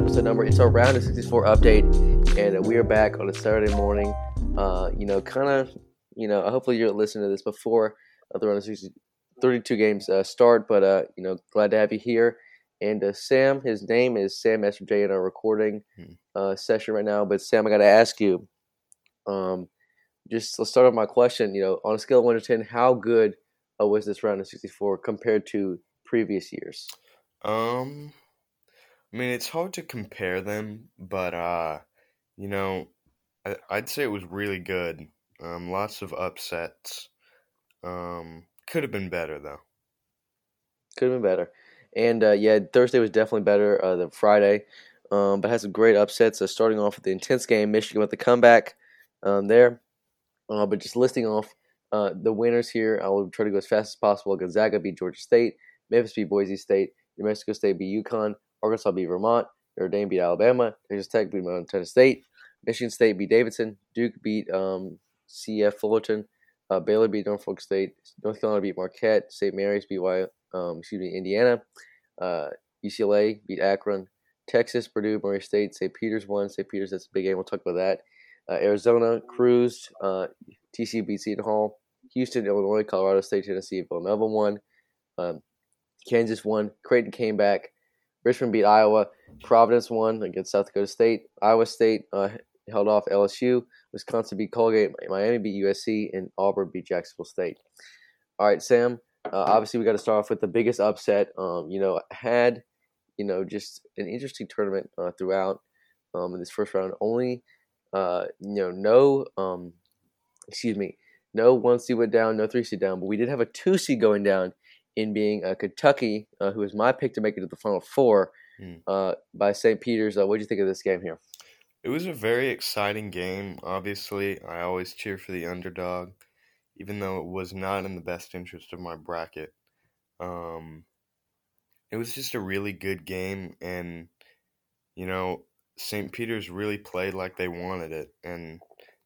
episode number. It's our round of 64 update, and we are back on a Saturday morning. Uh, you know, kind of. You know, hopefully you're listening to this before the round of 60, 32 games uh, start. But uh, you know, glad to have you here. And uh, Sam, his name is Sam SJ in our recording Hmm. uh, session right now. But Sam, I got to ask you. Um, just let's start off my question. You know, on a scale of one to ten, how good uh, was this round of 64 compared to previous years? Um, I mean, it's hard to compare them, but uh, you know, I, I'd say it was really good. Um, lots of upsets. Um, could have been better though. Could have been better. And uh, yeah, Thursday was definitely better uh, than Friday, um, but had some great upsets. Uh, starting off with the intense game, Michigan with the comeback um, there. Uh, but just listing off uh, the winners here, I will try to go as fast as possible. Gonzaga beat Georgia State, Memphis beat Boise State, New Mexico State beat UConn, Arkansas beat Vermont, Notre Dame beat Alabama, Texas Tech beat Montana State, Michigan State beat Davidson, Duke beat um, CF Fullerton, uh, Baylor beat Norfolk State, North Carolina beat Marquette, St. Mary's beat y, um, excuse me Indiana, uh, UCLA beat Akron, Texas, Purdue, Murray State, St. Peter's won. St. Peter's that's a big game. We'll talk about that. Uh, Arizona cruised. Uh, TCU beat Seton Hall. Houston, Illinois, Colorado State, Tennessee, Villanova won. Um, Kansas won. Creighton came back. Richmond beat Iowa. Providence won against South Dakota State. Iowa State uh, held off LSU. Wisconsin beat Colgate. Miami beat USC, and Auburn beat Jacksonville State. All right, Sam. Uh, obviously, we got to start off with the biggest upset. Um, you know, had you know just an interesting tournament uh, throughout um, in this first round. Only uh, you know no um, excuse me no one seed went down, no three seed down, but we did have a two seed going down in being uh, Kentucky, uh, who was my pick to make it to the final four uh, by St. Peter's. Uh, what do you think of this game here? It was a very exciting game. Obviously, I always cheer for the underdog, even though it was not in the best interest of my bracket. Um, it was just a really good game, and you know, St. Peter's really played like they wanted it, and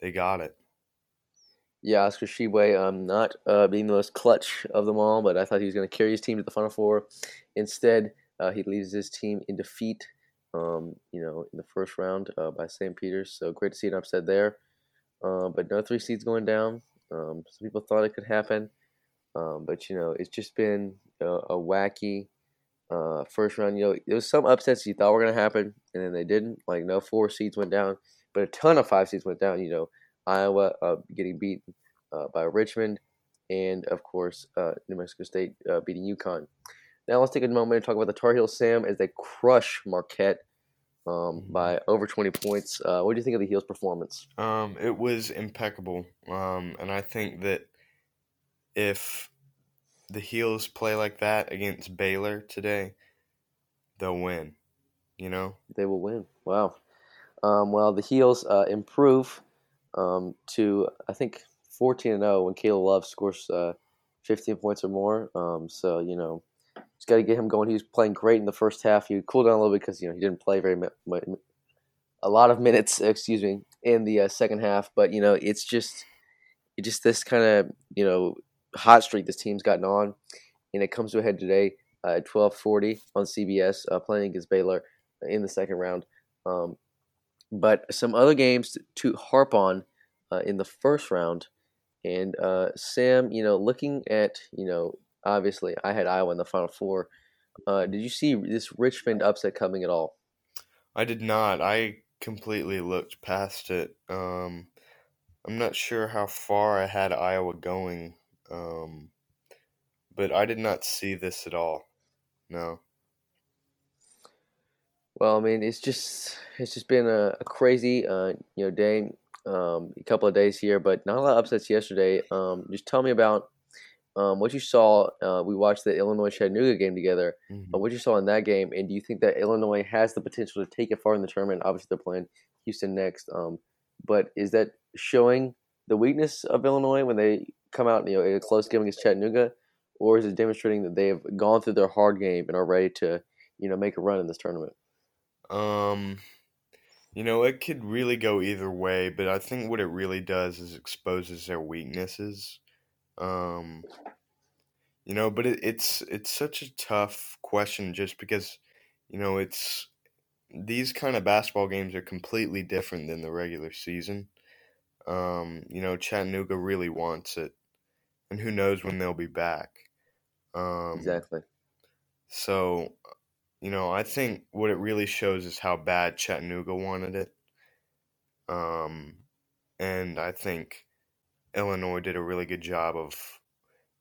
they got it. Yeah, Oscar Tshiebwe, um, not uh, being the most clutch of them all, but I thought he was going to carry his team to the Final Four. Instead, uh, he leaves his team in defeat, um, you know, in the first round uh, by St. Peter's. So great to see an upset there. Uh, but no three seeds going down. Um, some people thought it could happen, um, but you know, it's just been a, a wacky uh, first round. You know, there was some upsets you thought were going to happen, and then they didn't. Like no four seeds went down, but a ton of five seeds went down. You know, Iowa uh, getting beaten uh, by Richmond, and of course uh, New Mexico State uh, beating UConn. Now let's take a moment and talk about the Tar Heels, Sam, as they crush Marquette um, by over 20 points. Uh, what do you think of the Heels' performance? Um, it was impeccable. Um, and I think that if the Heels play like that against Baylor today, they'll win. You know? They will win. Wow. Um, well, the Heels uh, improve um, to I think 14 and 0 when Caleb Love scores uh, 15 points or more. Um, so you know, just got to get him going. He was playing great in the first half. He cooled down a little bit because you know he didn't play very a lot of minutes. Excuse me, in the uh, second half. But you know, it's just it just this kind of you know hot streak this team's gotten on, and it comes to a head today uh, at 12:40 on CBS, uh, playing against Baylor in the second round. Um, but some other games to harp on uh, in the first round. And uh, Sam, you know, looking at, you know, obviously I had Iowa in the Final Four. Uh, did you see this Richmond upset coming at all? I did not. I completely looked past it. Um, I'm not sure how far I had Iowa going, um, but I did not see this at all. No. Well, I mean, it's just it's just been a, a crazy, uh, you know, day, um, a couple of days here, but not a lot of upsets yesterday. Um, just tell me about um, what you saw. Uh, we watched the Illinois Chattanooga game together. Uh, what you saw in that game, and do you think that Illinois has the potential to take it far in the tournament? Obviously, they're playing Houston next, um, but is that showing the weakness of Illinois when they come out, you know, in a close game against Chattanooga, or is it demonstrating that they have gone through their hard game and are ready to, you know, make a run in this tournament? Um, you know, it could really go either way, but I think what it really does is exposes their weaknesses. Um, you know, but it, it's it's such a tough question just because you know, it's these kind of basketball games are completely different than the regular season. Um, you know, Chattanooga really wants it, and who knows when they'll be back. Um, exactly. So, you know, I think what it really shows is how bad Chattanooga wanted it. Um, and I think Illinois did a really good job of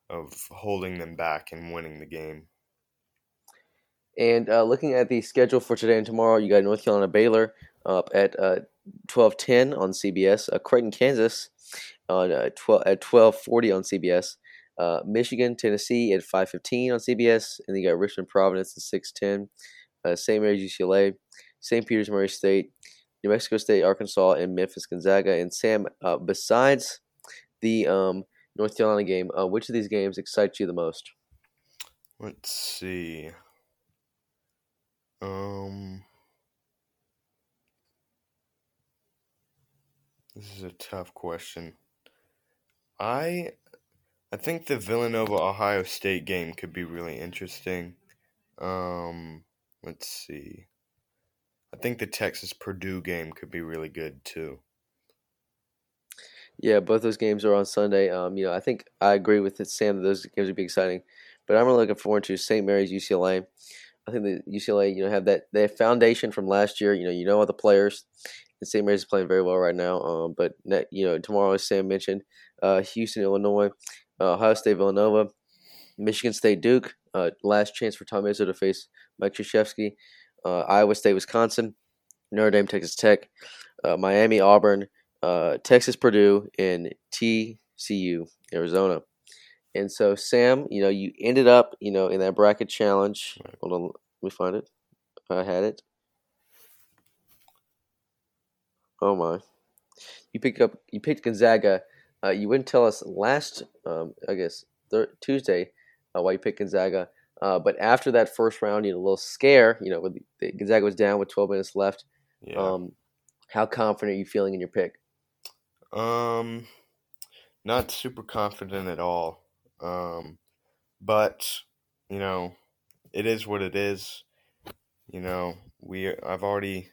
of holding them back and winning the game. And uh, looking at the schedule for today and tomorrow, you got North Carolina Baylor up at uh, twelve ten on CBS. Uh, Creighton, Kansas on uh, twelve at twelve forty on CBS. Uh, Michigan, Tennessee at five fifteen on CBS, and you got Richmond, Providence at six ten. Uh, St. Mary's, UCLA, St. Peter's, Murray State, New Mexico State, Arkansas, and Memphis, Gonzaga. And Sam, uh, besides the um, North Carolina game, uh, which of these games excites you the most? Let's see. Um, this is a tough question. I I think the Villanova Ohio State game could be really interesting. Um, let's see. I think the Texas Purdue game could be really good too. Yeah, both those games are on Sunday. Um, you know, I think I agree with it, Sam. That those games would be exciting, but I'm really looking forward to St. Mary's UCLA. I think the UCLA, you know, have that their foundation from last year. You know, you know all the players. And St. Mary's is playing very well right now. Um, but you know, tomorrow, as Sam mentioned, uh, Houston, Illinois, Ohio State, Villanova, Michigan State, Duke. Uh, last chance for Tom Izzo to face Mike Krzyzewski. Uh, Iowa State, Wisconsin, Notre Dame, Texas Tech, uh, Miami, Auburn, uh, Texas, Purdue, and TCU, Arizona. And so, Sam, you know, you ended up, you know, in that bracket challenge. Right. Hold on, let me find it. I had it. Oh my! You picked up. You picked Gonzaga. Uh, you wouldn't tell us last, um, I guess, Tuesday, uh, why you picked Gonzaga. Uh, but after that first round, you know, a little scare. You know, with the, Gonzaga was down with 12 minutes left. Yeah. Um, how confident are you feeling in your pick? Um, not super confident at all. Um, but you know, it is what it is. You know, we I've already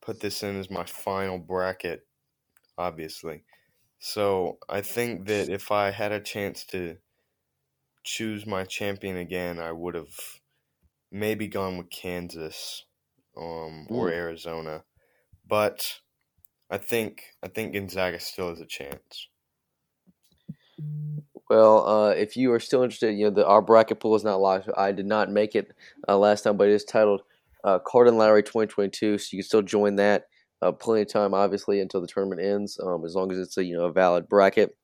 put this in as my final bracket, obviously. So I think that if I had a chance to choose my champion again, I would have maybe gone with Kansas um, or Arizona. But I think I think Gonzaga still has a chance. Well, uh, if you are still interested, you know the our bracket pool is not live. I did not make it uh, last time, but it is titled uh, Carden Lowry 2022, so you can still join that. Uh, plenty of time, obviously, until the tournament ends. Um, as long as it's a you know a valid bracket,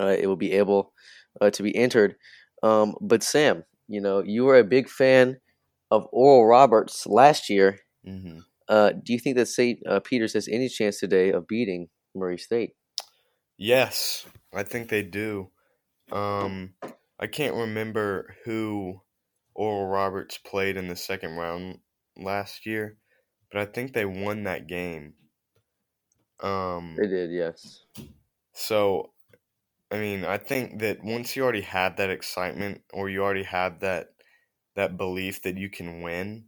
uh, it will be able uh, to be entered. Um, but Sam, you know you were a big fan of Oral Roberts last year. Mm-hmm. Uh, do you think that St. Uh, Peter's has any chance today of beating Murray State? Yes, I think they do. Um, I can't remember who Oral Roberts played in the second round last year, but I think they won that game. Um, they did, yes. So, I mean, I think that once you already have that excitement, or you already have that that belief that you can win,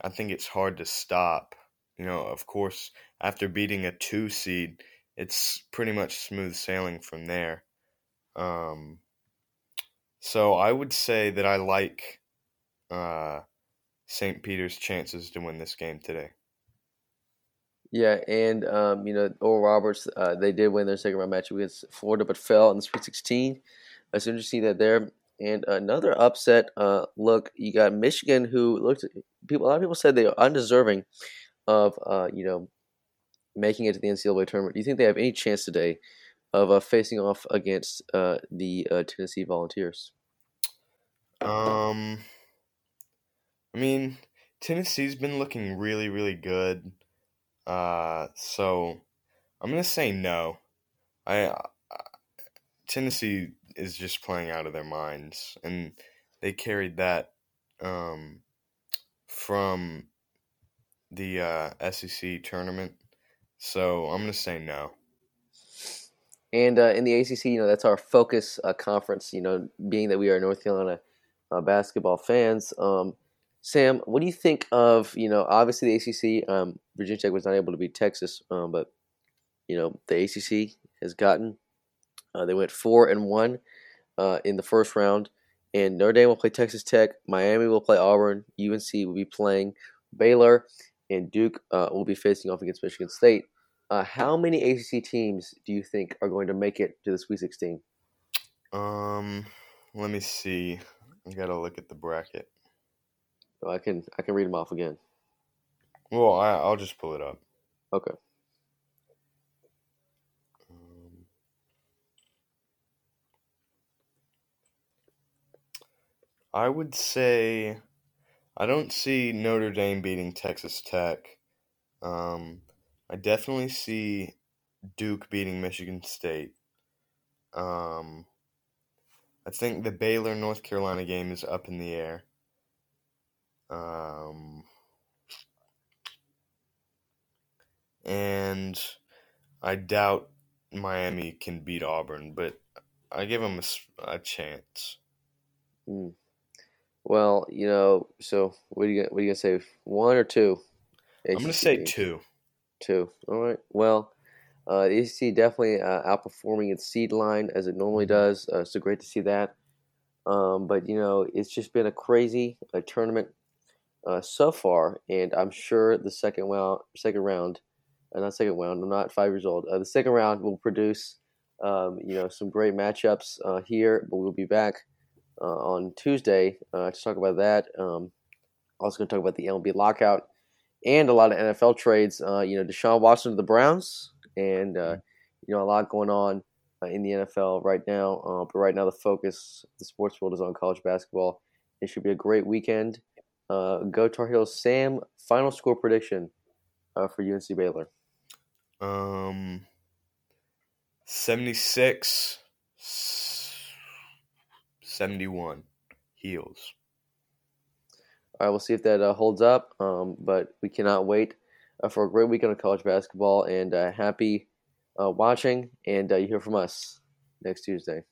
I think it's hard to stop. You know, of course, after beating a two seed, it's pretty much smooth sailing from there. Um, so I would say that I like uh, St. Peter's chances to win this game today. Yeah, and um, you know, Oral Roberts, uh, they did win their second round match against Florida, but fell in the Sweet 16. It's interesting that there. And another upset uh, look, you got Michigan, who looked people. A lot of people said they are undeserving of uh, you know making it to the NCAA tournament. Do you think they have any chance today of uh, facing off against uh, the uh, Tennessee Volunteers? Um, I mean, Tennessee's been looking really, really good. Uh, so I'm gonna say no. I uh, Tennessee is just playing out of their minds, and they carried that um, from the uh, SEC tournament. So I'm gonna say no. And uh, in the ACC, you know, that's our focus uh, conference. You know, being that we are North Carolina uh, basketball fans, um, Sam, what do you think of you know obviously the ACC? Um, Virginia Tech was not able to beat Texas, um, but you know the ACC has gotten. Uh, they went four and one uh, in the first round, and Notre Dame will play Texas Tech. Miami will play Auburn. UNC will be playing Baylor, and Duke uh, will be facing off against Michigan State. Uh, how many ACC teams do you think are going to make it to the Sweet 16? Um, let me see. I gotta look at the bracket. I can I can read them off again. Well, I, I'll just pull it up. Okay. Um, I would say I don't see Notre Dame beating Texas Tech. Um, I definitely see Duke beating Michigan State. Um, I think the Baylor North Carolina game is up in the air. Um, and I doubt Miami can beat Auburn, but I give them a, a chance. Mm. Well, you know, so what are you gonna, what are you gonna say? One or two? I'm going to say two. Two. All right. Well, uh, the ACC definitely uh, outperforming its seed line as it normally does. Uh, so great to see that. Um, but you know, it's just been a crazy uh, tournament uh, so far, and I'm sure the second round, second round, uh, not second round. I'm not five years old. Uh, the second round will produce, um, you know, some great matchups uh, here. But we'll be back uh, on Tuesday uh, to talk about that. Um, also going to talk about the MLB lockout and a lot of NFL trades. Uh, you know, Deshaun Watson to the Browns, and uh, you know, a lot going on uh, in the NFL right now. Uh, but right now, the focus, the sports world, is on college basketball. It should be a great weekend. Uh, go Tar Heels, Sam. Final score prediction uh, for UNC Baylor. Um, 76, 71. Heels. All right, we'll see if that uh, holds up. Um, but we cannot wait uh, for a great weekend of college basketball and uh, happy uh, watching. And uh, you hear from us next Tuesday.